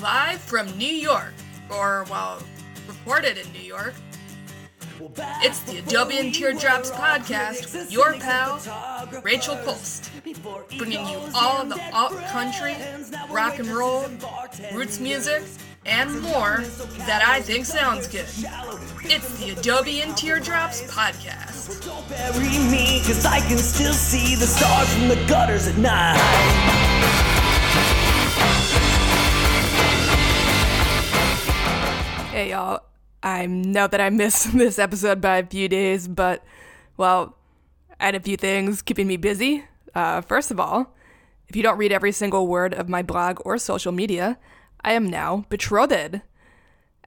live from New York, or, well, recorded in New York. It's the Adobe and Teardrops podcast with your pal, Rachel Cholst, bringing you all the alt country, rock and roll, roots music, and more that I think sounds good. It's the Adobe and Teardrops podcast. Don't bury me, cause I can still see the stars from the gutters at night. Hey y'all, I know that I missed this episode by a few days, but well, I had a few things keeping me busy. Uh, first of all, if you don't read every single word of my blog or social media, I am now betrothed.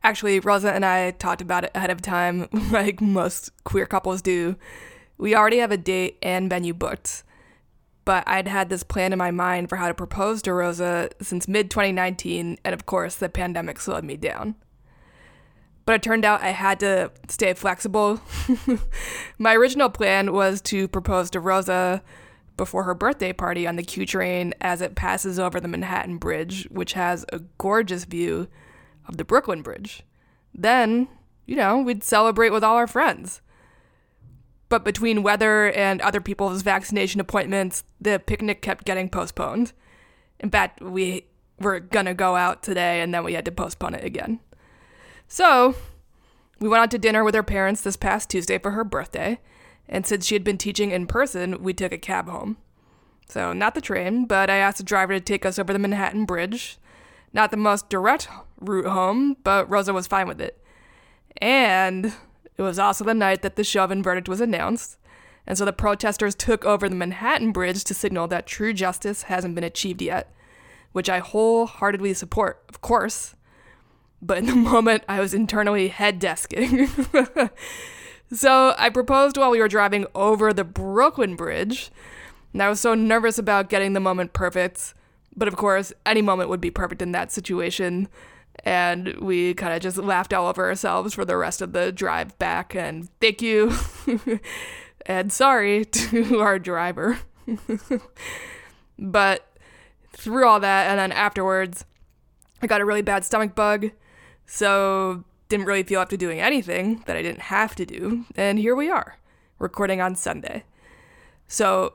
Actually, Rosa and I talked about it ahead of time, like most queer couples do. We already have a date and venue booked, but I'd had this plan in my mind for how to propose to Rosa since mid 2019, and of course, the pandemic slowed me down. But it turned out I had to stay flexible. my original plan was to propose to Rosa before her birthday party on the Q train as it passes over the Manhattan Bridge, which has a gorgeous view of the Brooklyn Bridge. Then, you know, we'd celebrate with all our friends. But between weather and other people's vaccination appointments, the picnic kept getting postponed. In fact, we were gonna go out today and then we had to postpone it again. So, we went out to dinner with her parents this past Tuesday for her birthday, and since she had been teaching in person, we took a cab home. So, not the train, but I asked the driver to take us over the Manhattan Bridge. Not the most direct route home, but Rosa was fine with it. And it was also the night that the Chauvin verdict was announced, and so the protesters took over the Manhattan Bridge to signal that true justice hasn't been achieved yet, which I wholeheartedly support, of course. But in the moment, I was internally head desking. so I proposed while we were driving over the Brooklyn Bridge, and I was so nervous about getting the moment perfect. But of course, any moment would be perfect in that situation. And we kind of just laughed all over ourselves for the rest of the drive back. And thank you. and sorry to our driver. but through all that, and then afterwards, I got a really bad stomach bug. So didn't really feel up to doing anything that I didn't have to do. And here we are, recording on Sunday. So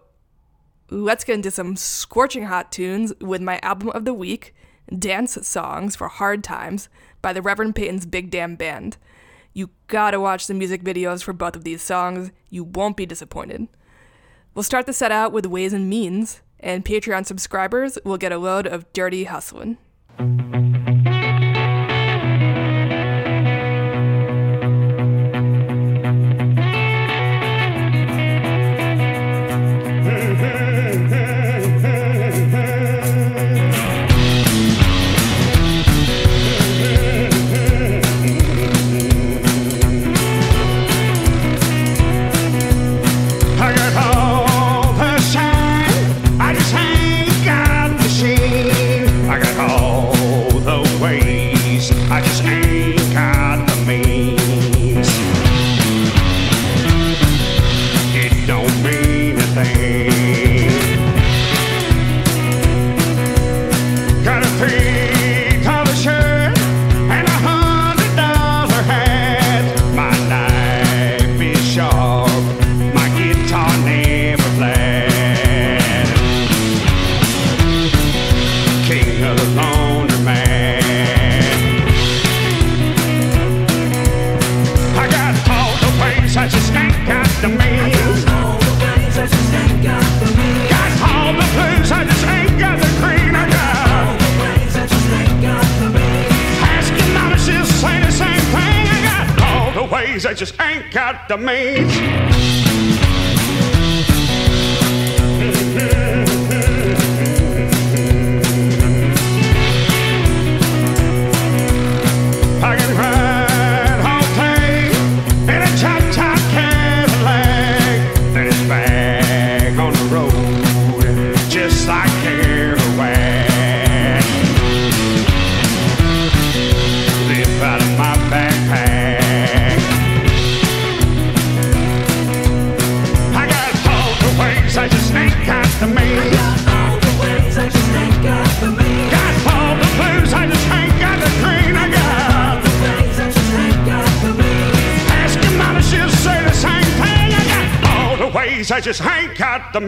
let's get into some scorching hot tunes with my album of the week, Dance Songs for Hard Times by the Reverend Peyton's Big Damn Band. You gotta watch the music videos for both of these songs. You won't be disappointed. We'll start the set out with Ways and Means, and Patreon subscribers will get a load of dirty hustling. Mean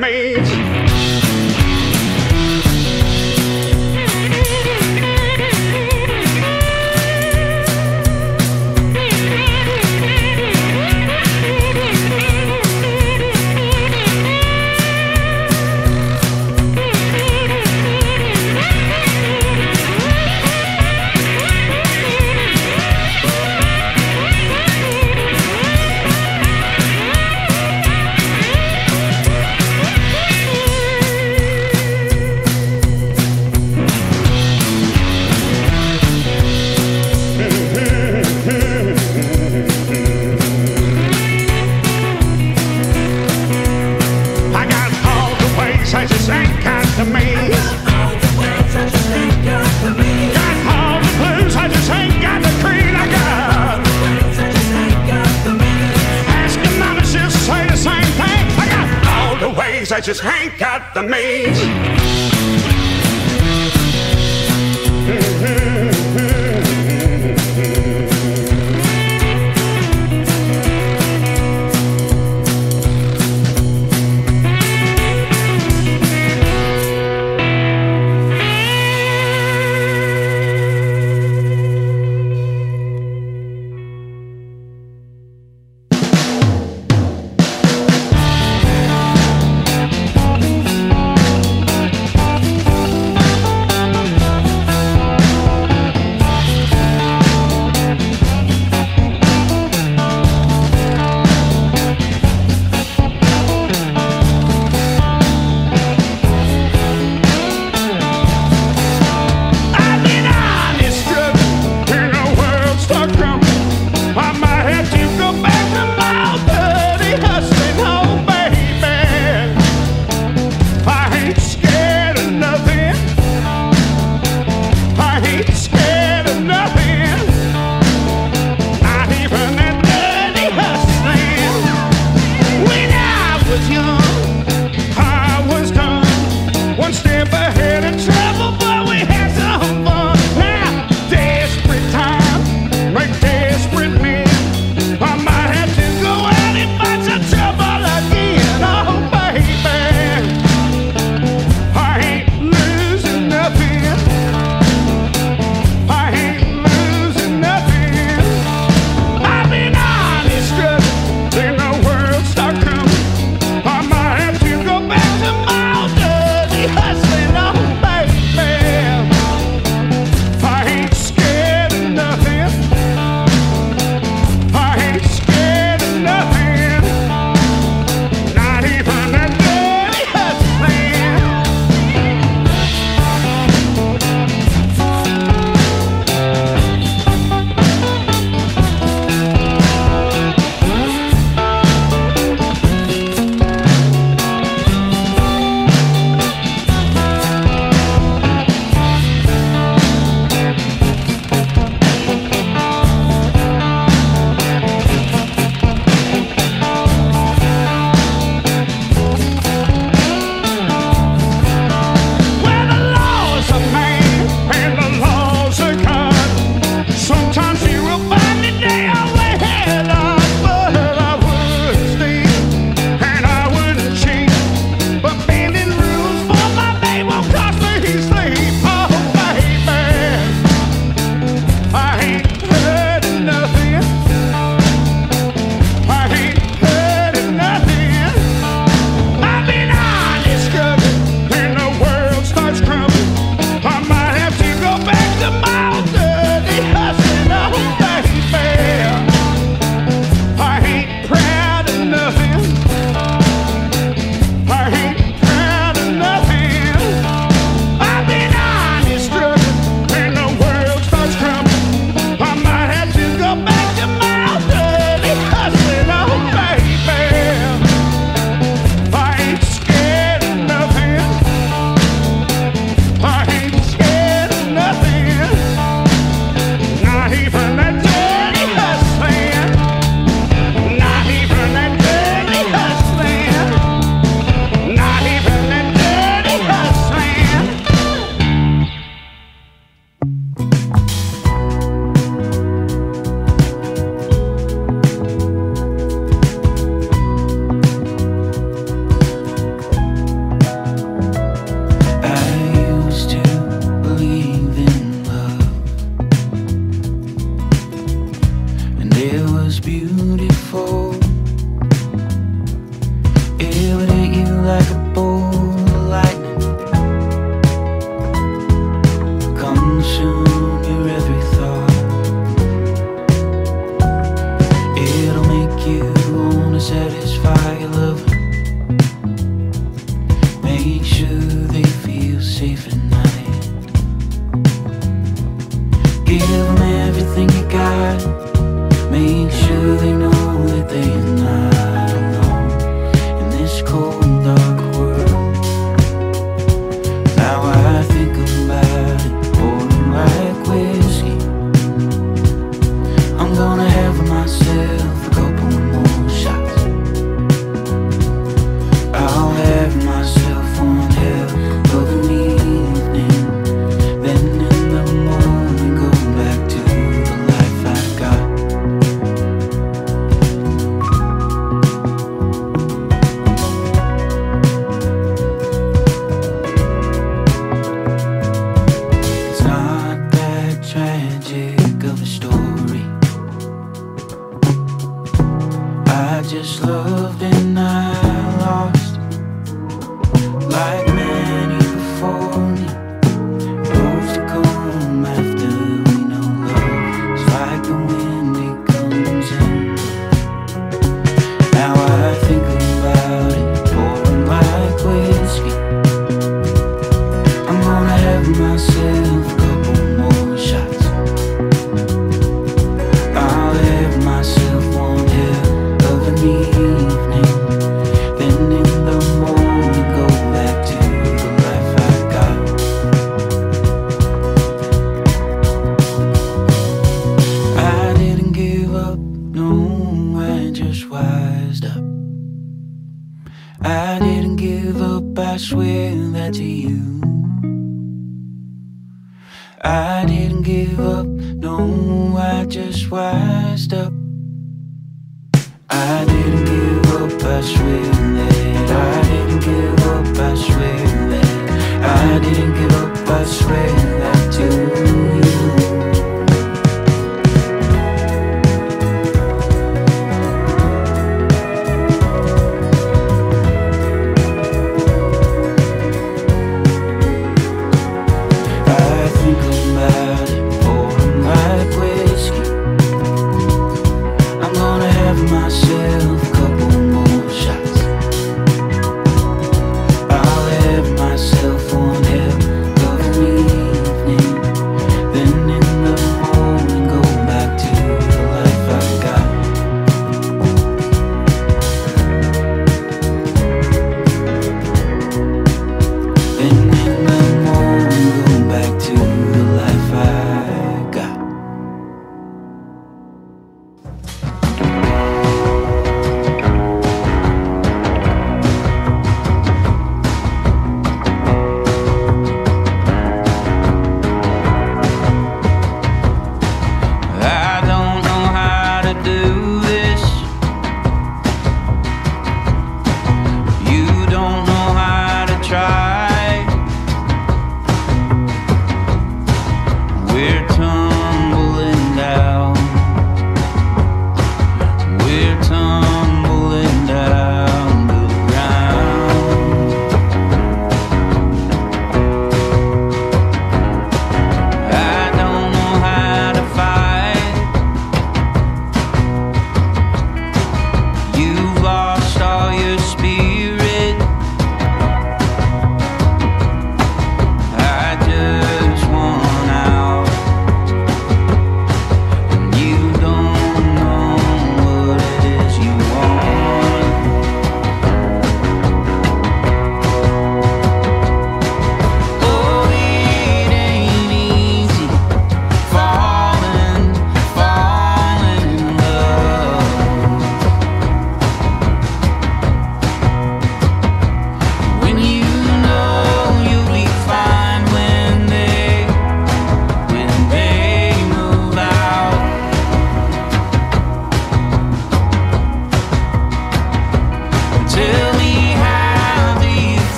got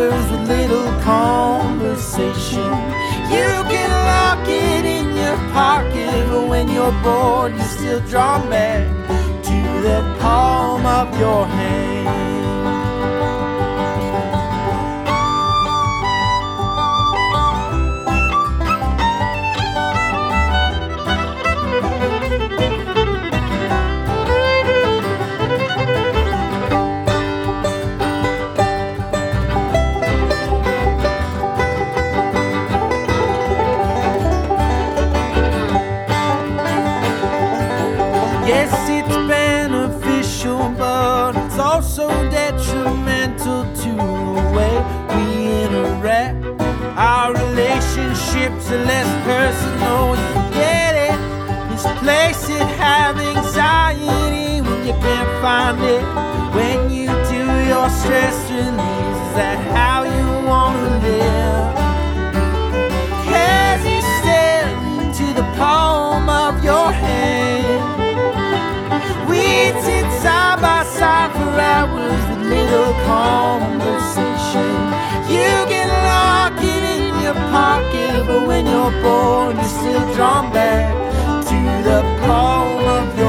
hours with little conversation. You can lock it in your pocket, but when you're bored, you're still draw back to the palm of your the way we interact. Our relationships are less personal. You get it? Misplace it, have anxiety when you can't find it. When you do your stress release, is that how you wanna live? As you stare into the palm of your hand. We'd sit side by side for hours with little conversation. Pocket, but when you're bored, you're still drawn back to the palm of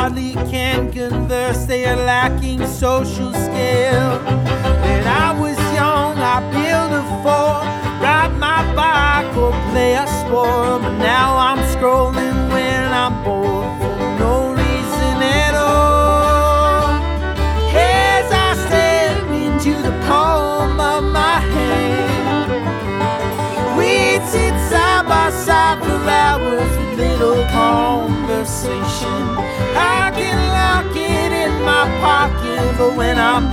hardly can converse, they are lacking social skill. When I was young, I built a fort, ride my bike or play a sport. But now I'm scrolling when I'm bored no reason at all. As I stare into the palm of my hand. We'd sit side by side for hours little conversation. Pocket, when I'm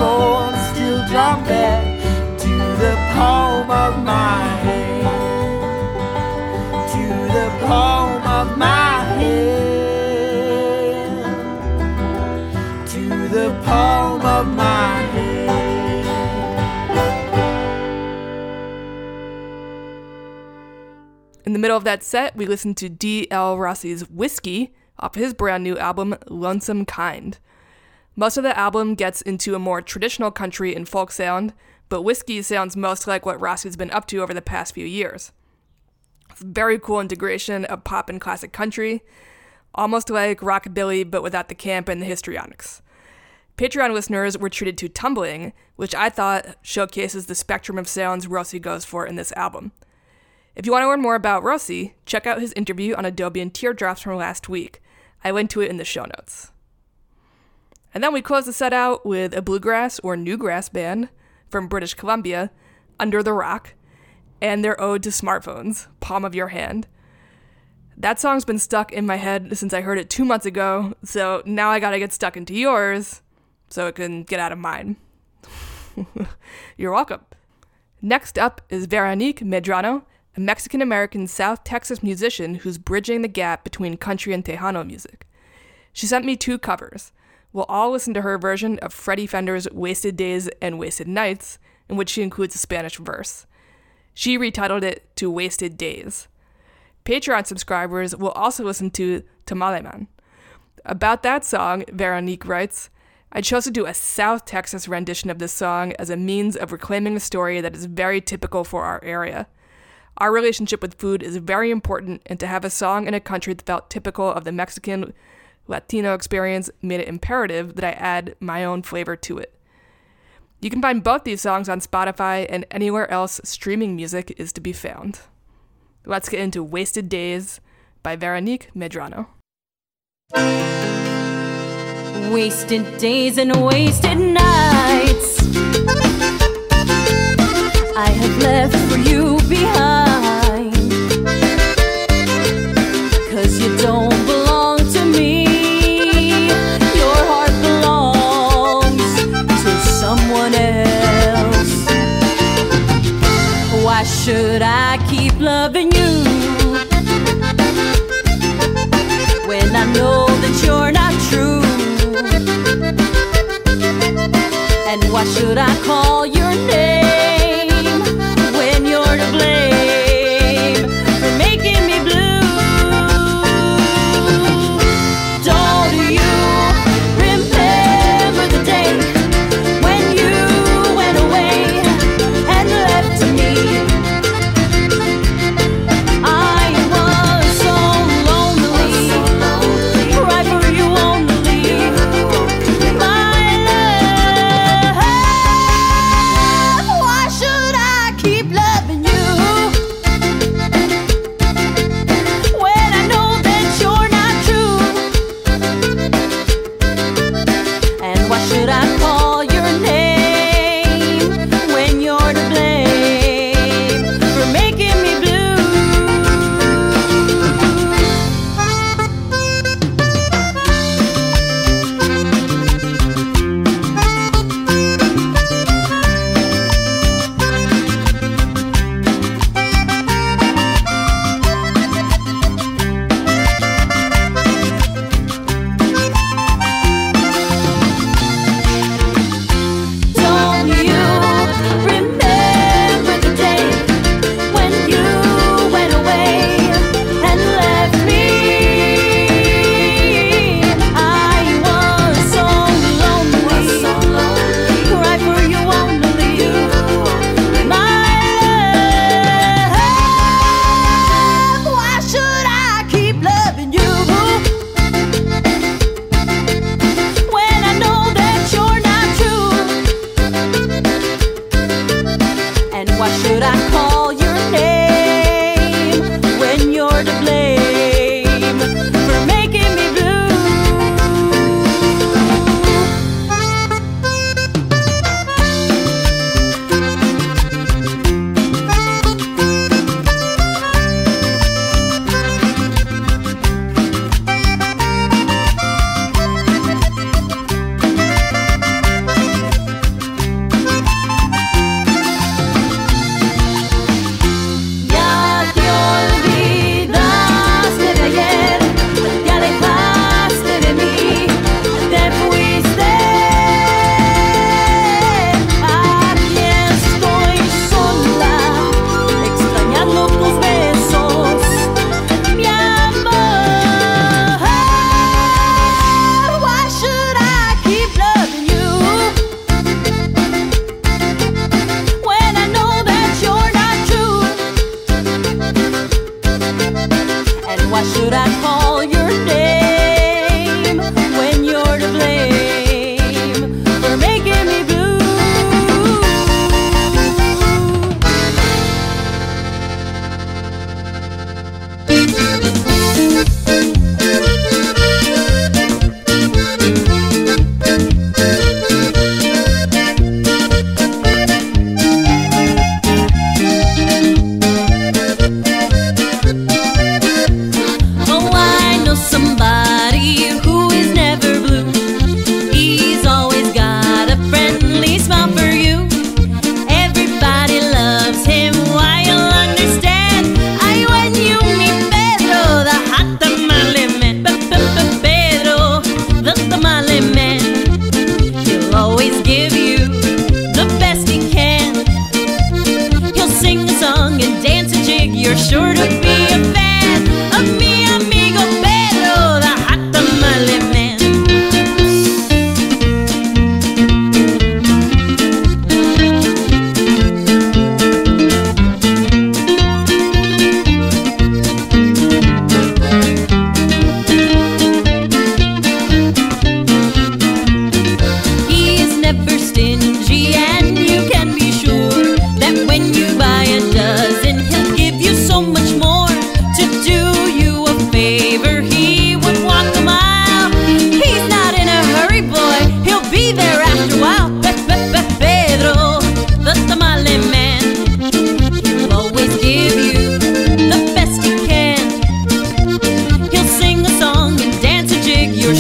still drawn back to the palm of my hand. To the palm of my hand. To the palm of my hand. In the middle of that set, we listened to D.L. Rossi's Whiskey off his brand new album, Lonesome Kind. Most of the album gets into a more traditional country and folk sound, but Whiskey sounds most like what Rossi's been up to over the past few years. Very cool integration of pop and classic country, almost like rockabilly but without the camp and the histrionics. Patreon listeners were treated to Tumbling, which I thought showcases the spectrum of sounds Rossi goes for in this album. If you want to learn more about Rossi, check out his interview on Adobe and Teardrops from last week. I link to it in the show notes. And then we close the set out with a bluegrass or newgrass band from British Columbia, Under the Rock, and their ode to smartphones, Palm of Your Hand. That song's been stuck in my head since I heard it two months ago, so now I gotta get stuck into yours so it can get out of mine. You're welcome. Next up is Veronique Medrano, a Mexican American South Texas musician who's bridging the gap between country and Tejano music. She sent me two covers. We'll all listen to her version of Freddy Fender's Wasted Days and Wasted Nights, in which she includes a Spanish verse. She retitled it to Wasted Days. Patreon subscribers will also listen to Tamaleman. About that song, Veronique writes, I chose to do a South Texas rendition of this song as a means of reclaiming a story that is very typical for our area. Our relationship with food is very important, and to have a song in a country that felt typical of the Mexican Latino experience made it imperative that I add my own flavor to it. You can find both these songs on Spotify and anywhere else streaming music is to be found. Let's get into Wasted Days by Veronique Medrano. Wasted days and wasted nights I have left for you behind should I call should I call?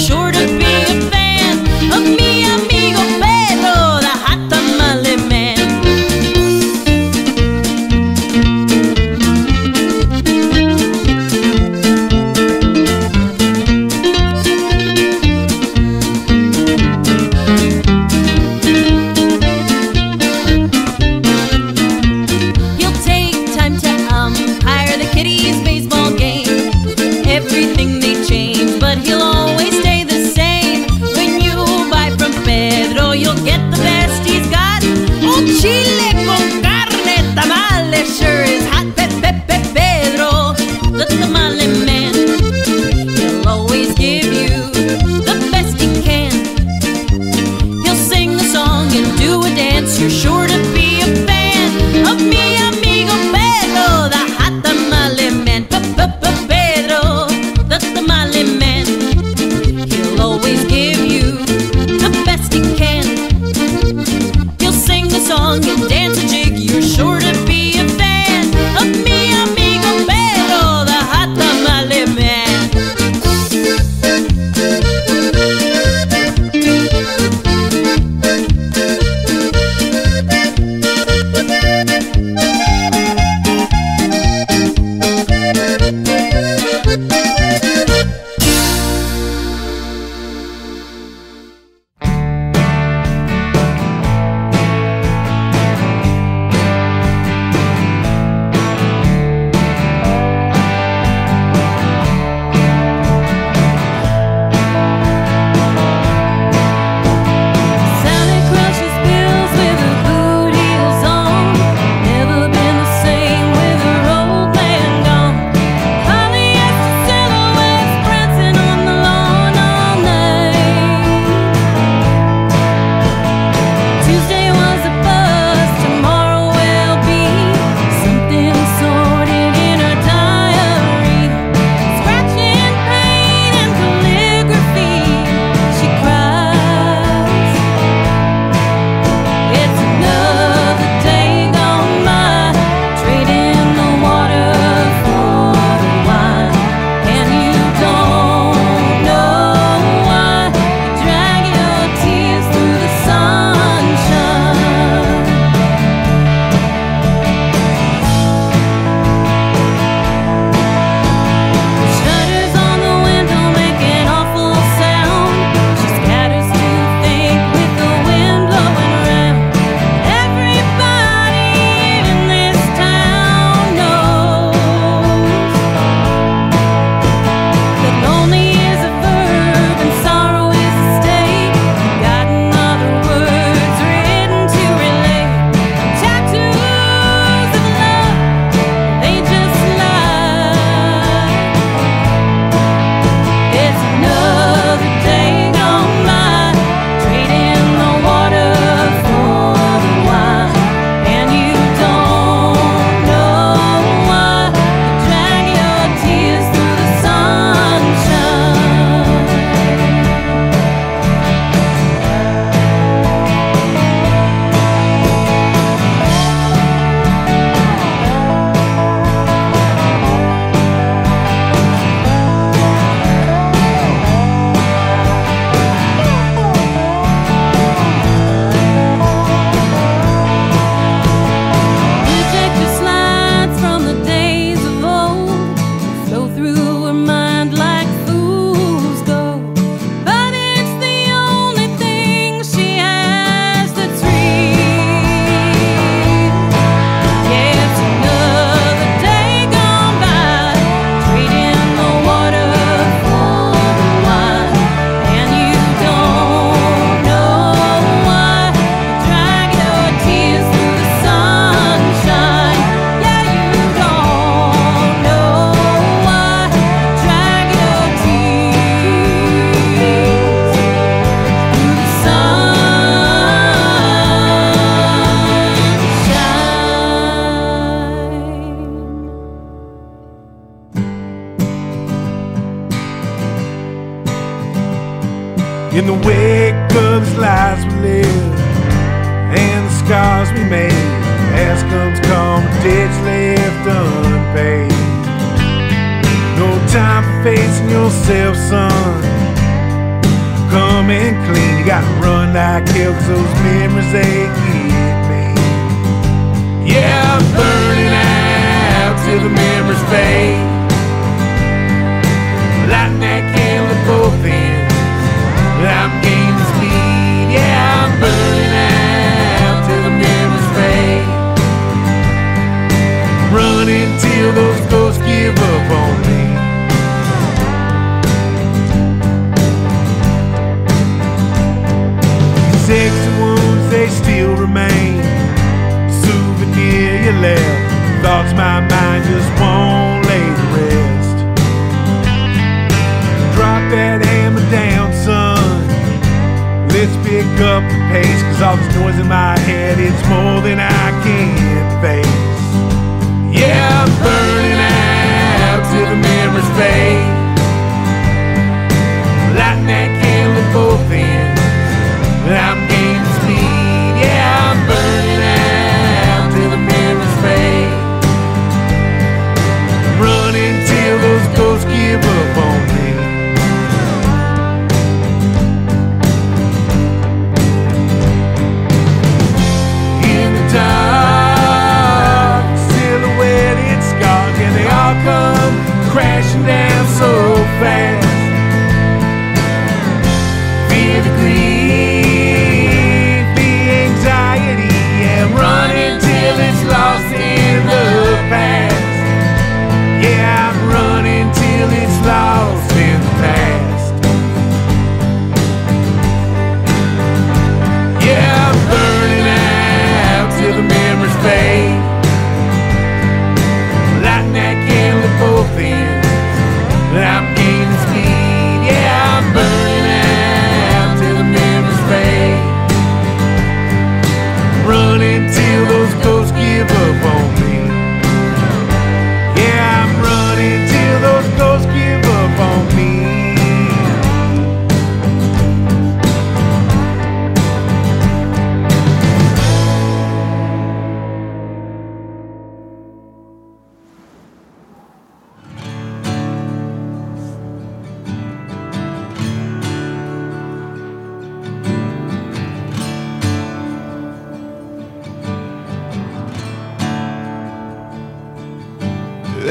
Sure to be a fan of mi my mind just won't lay to rest. Drop that hammer down, son. Let's pick up the pace, cause all this noise in my head, it's more than I can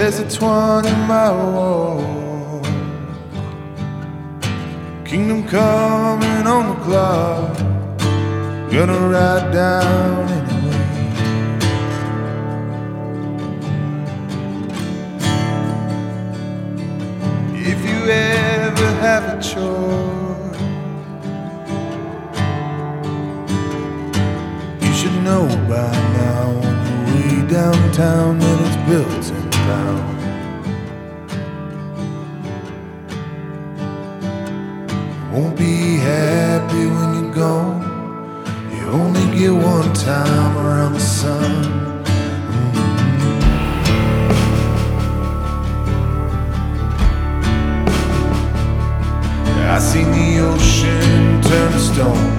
There's a 20 mile wall. Kingdom coming on the clock. Gonna ride down anyway. If you ever have a choice, you should know by now on the way downtown that it's built in. Won't be happy when you're gone. You only get one time around the sun. Mm. I seen the ocean turn to stone.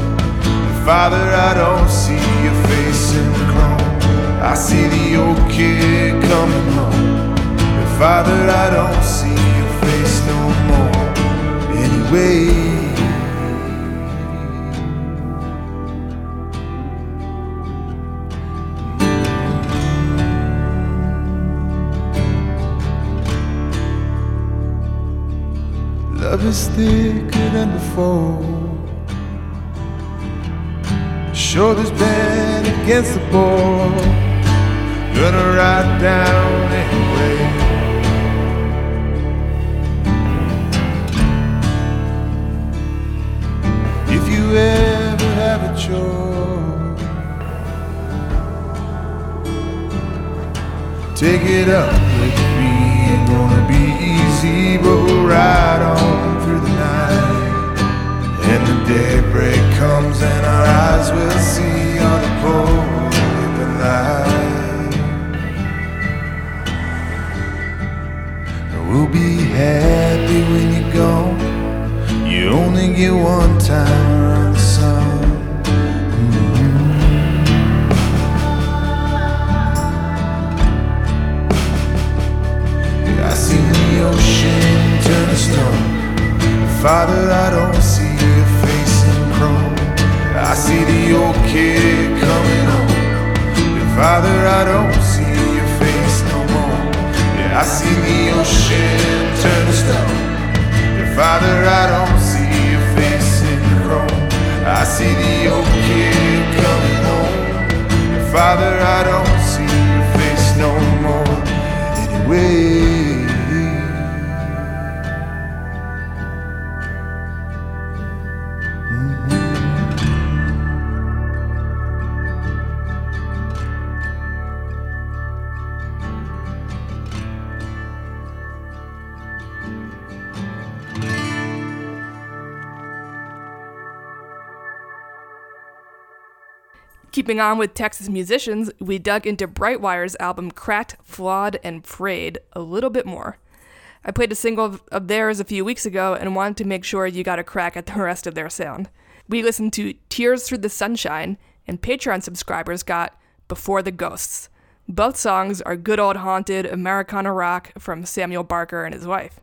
And Father, I don't see your I see the old kid coming home. Father, I don't see your face no more. Anyway. Love is thicker than before. Shoulders bent against the board. Gonna ride down anyway. If you ever have a choice, take it up with me. Ain't gonna be easy, but we'll ride on through the night. And the daybreak comes, and our eyes will see happy when you're gone. You only get one time around the sun. I see the ocean turn to stone. Father, I don't see your face in chrome. I see the old kid coming home. Father, I don't I see the ocean turn to stone. Yeah, Father, I don't see your face in the chrome. I see the old kid coming home. Yeah, Father, I don't Keeping on with Texas musicians, we dug into Brightwire's album Cracked, Flawed, and Frayed a little bit more. I played a single of- theirs a few weeks ago and wanted to make sure you got a crack at the rest of their sound. We listened to Tears Through the Sunshine, and Patreon subscribers got Before the Ghosts. Both songs are good old haunted Americana rock from Samuel Barker and his wife.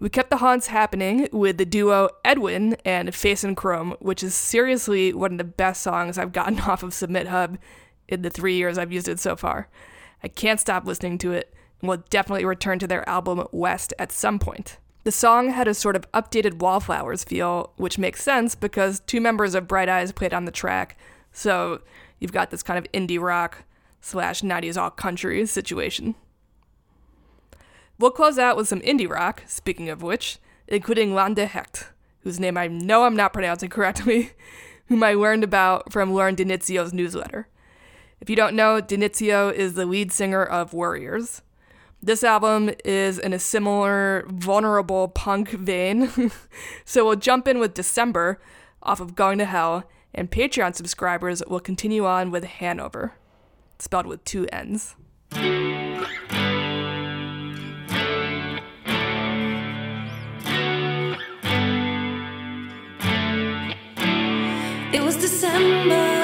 We kept the haunts happening with the duo Edwin and Face in Chrome, which is seriously one of the best songs I've gotten off of Submit Hub in the three years I've used it so far. I can't stop listening to it and will definitely return to their album West at some point. The song had a sort of updated Wallflowers feel, which makes sense because two members of Bright Eyes played on the track, so you've got this kind of indie rock slash 90s alt country situation. We'll close out with some indie rock, speaking of which, including Lande Hekt, whose name I know I'm not pronouncing correctly, whom I learned about from Lauren Denitzio's newsletter. If you don't know, Denitzio is the lead singer of Worriers. This album is in a similar vulnerable punk vein, so we'll jump in with December off of Going to Hell, and Patreon subscribers will continue on with Hanover, spelled with two N's. December.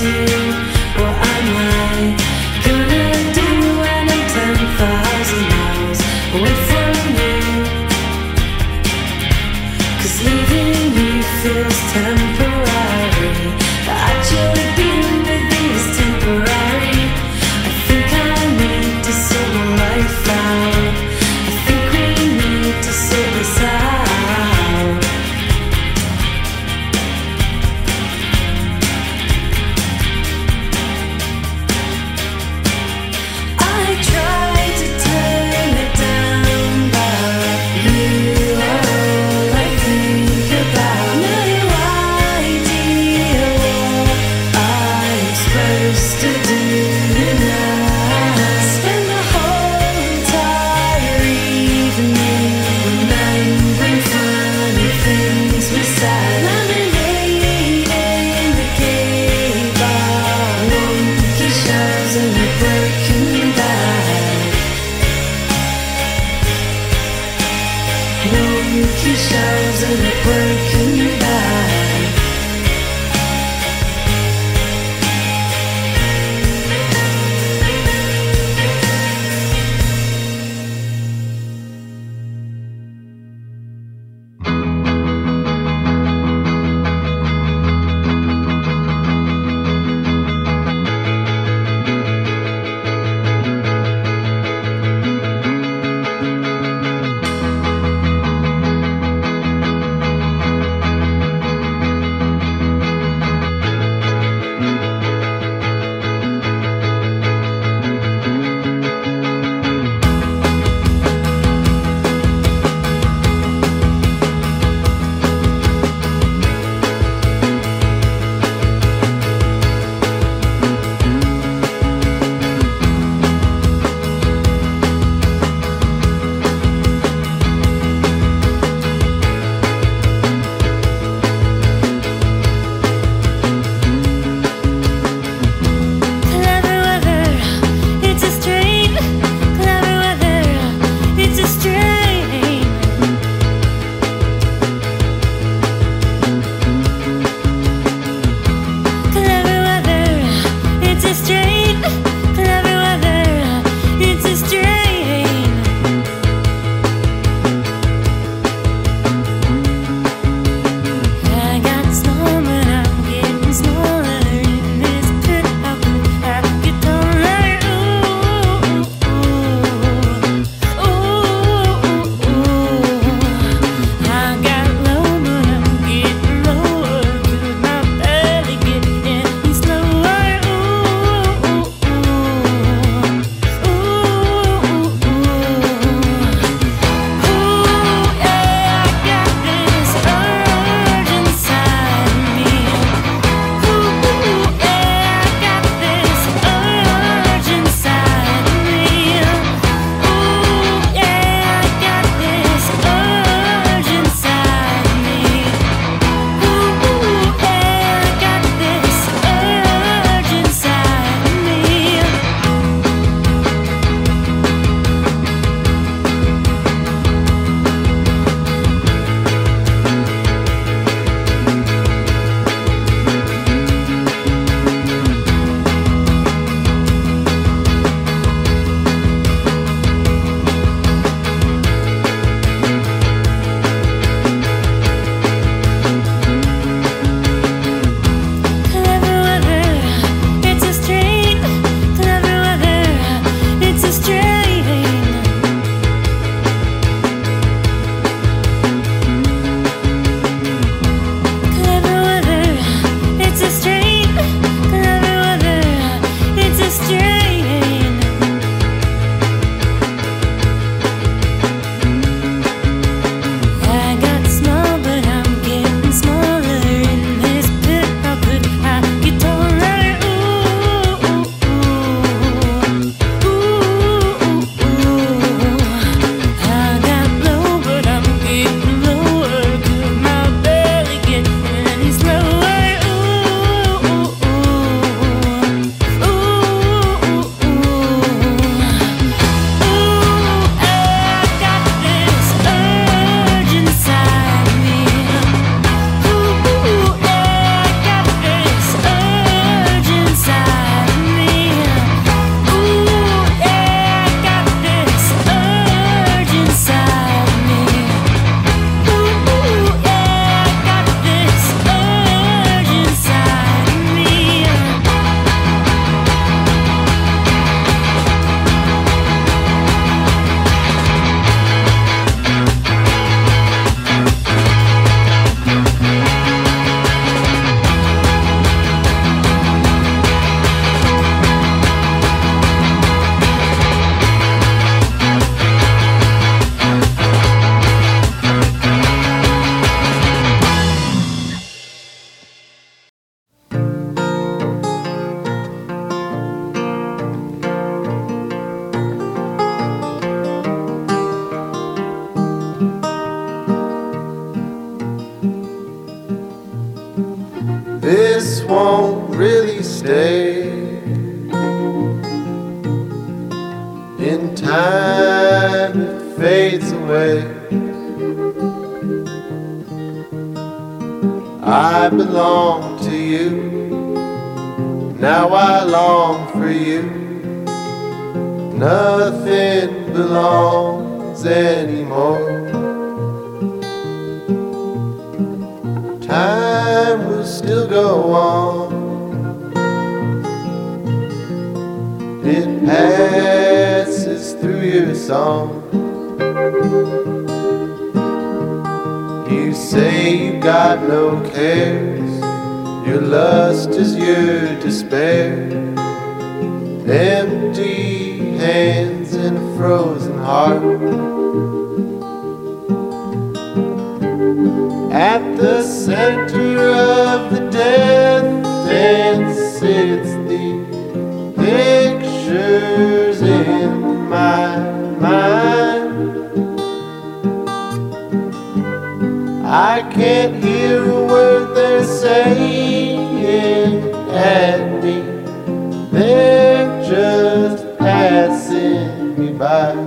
I'll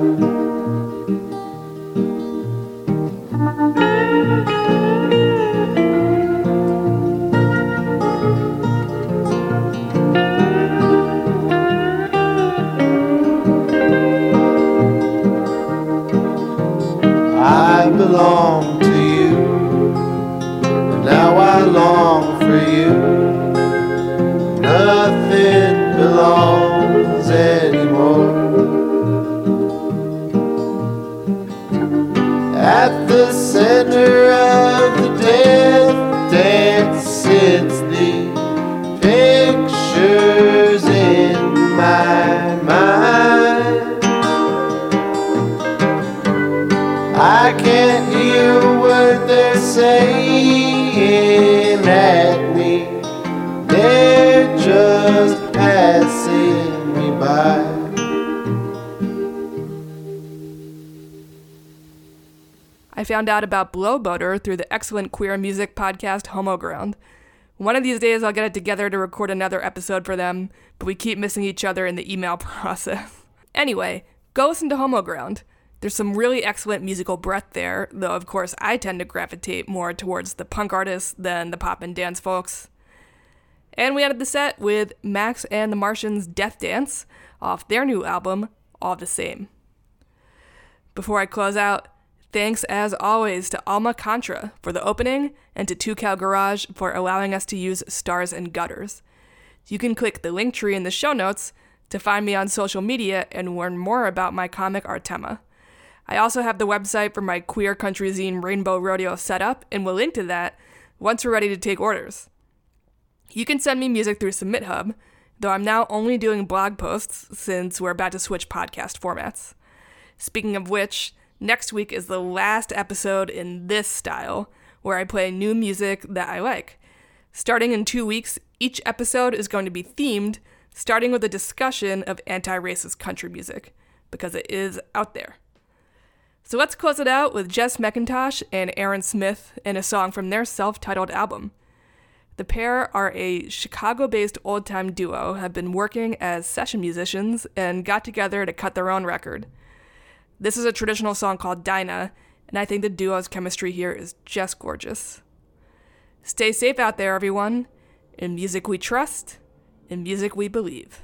by. I found out about Blow Butter through the excellent queer music podcast Homo Ground. One of these days I'll get it together to record another episode for them, but we keep missing each other in the email process. Anyway, go listen to Homo Ground. There's some really excellent musical breadth there, though of course I tend to gravitate more towards the punk artists than the pop and dance folks. And we ended the set with Max and the Martians' Death Dance off their new album, All the Same. Before I close out, thanks as always to Alma Contra for the opening and to Two Cow Garage for allowing us to use Stars and Gutters. You can click the link tree in the show notes to find me on social media and learn more about my comic Artema. I also have the website for my queer country zine Rainbow Rodeo set up, and we'll link to that once we're ready to take orders. You can send me music through Submit Hub, though I'm now only doing blog posts since we're about to switch podcast formats. Speaking of which, next week is the last episode in this style, where I play new music that I like. Starting in two weeks, each episode is going to be themed, starting with a discussion of anti racist country music, because it is out there. So let's close it out with Jess McIntosh and Aaron Smith in a song from their self titled album. The pair are a Chicago based old time duo, have been working as session musicians, and got together to cut their own record. This is a traditional song called Dinah, and I think the duo's chemistry here is just gorgeous. Stay safe out there, everyone. In music we trust, in music we believe.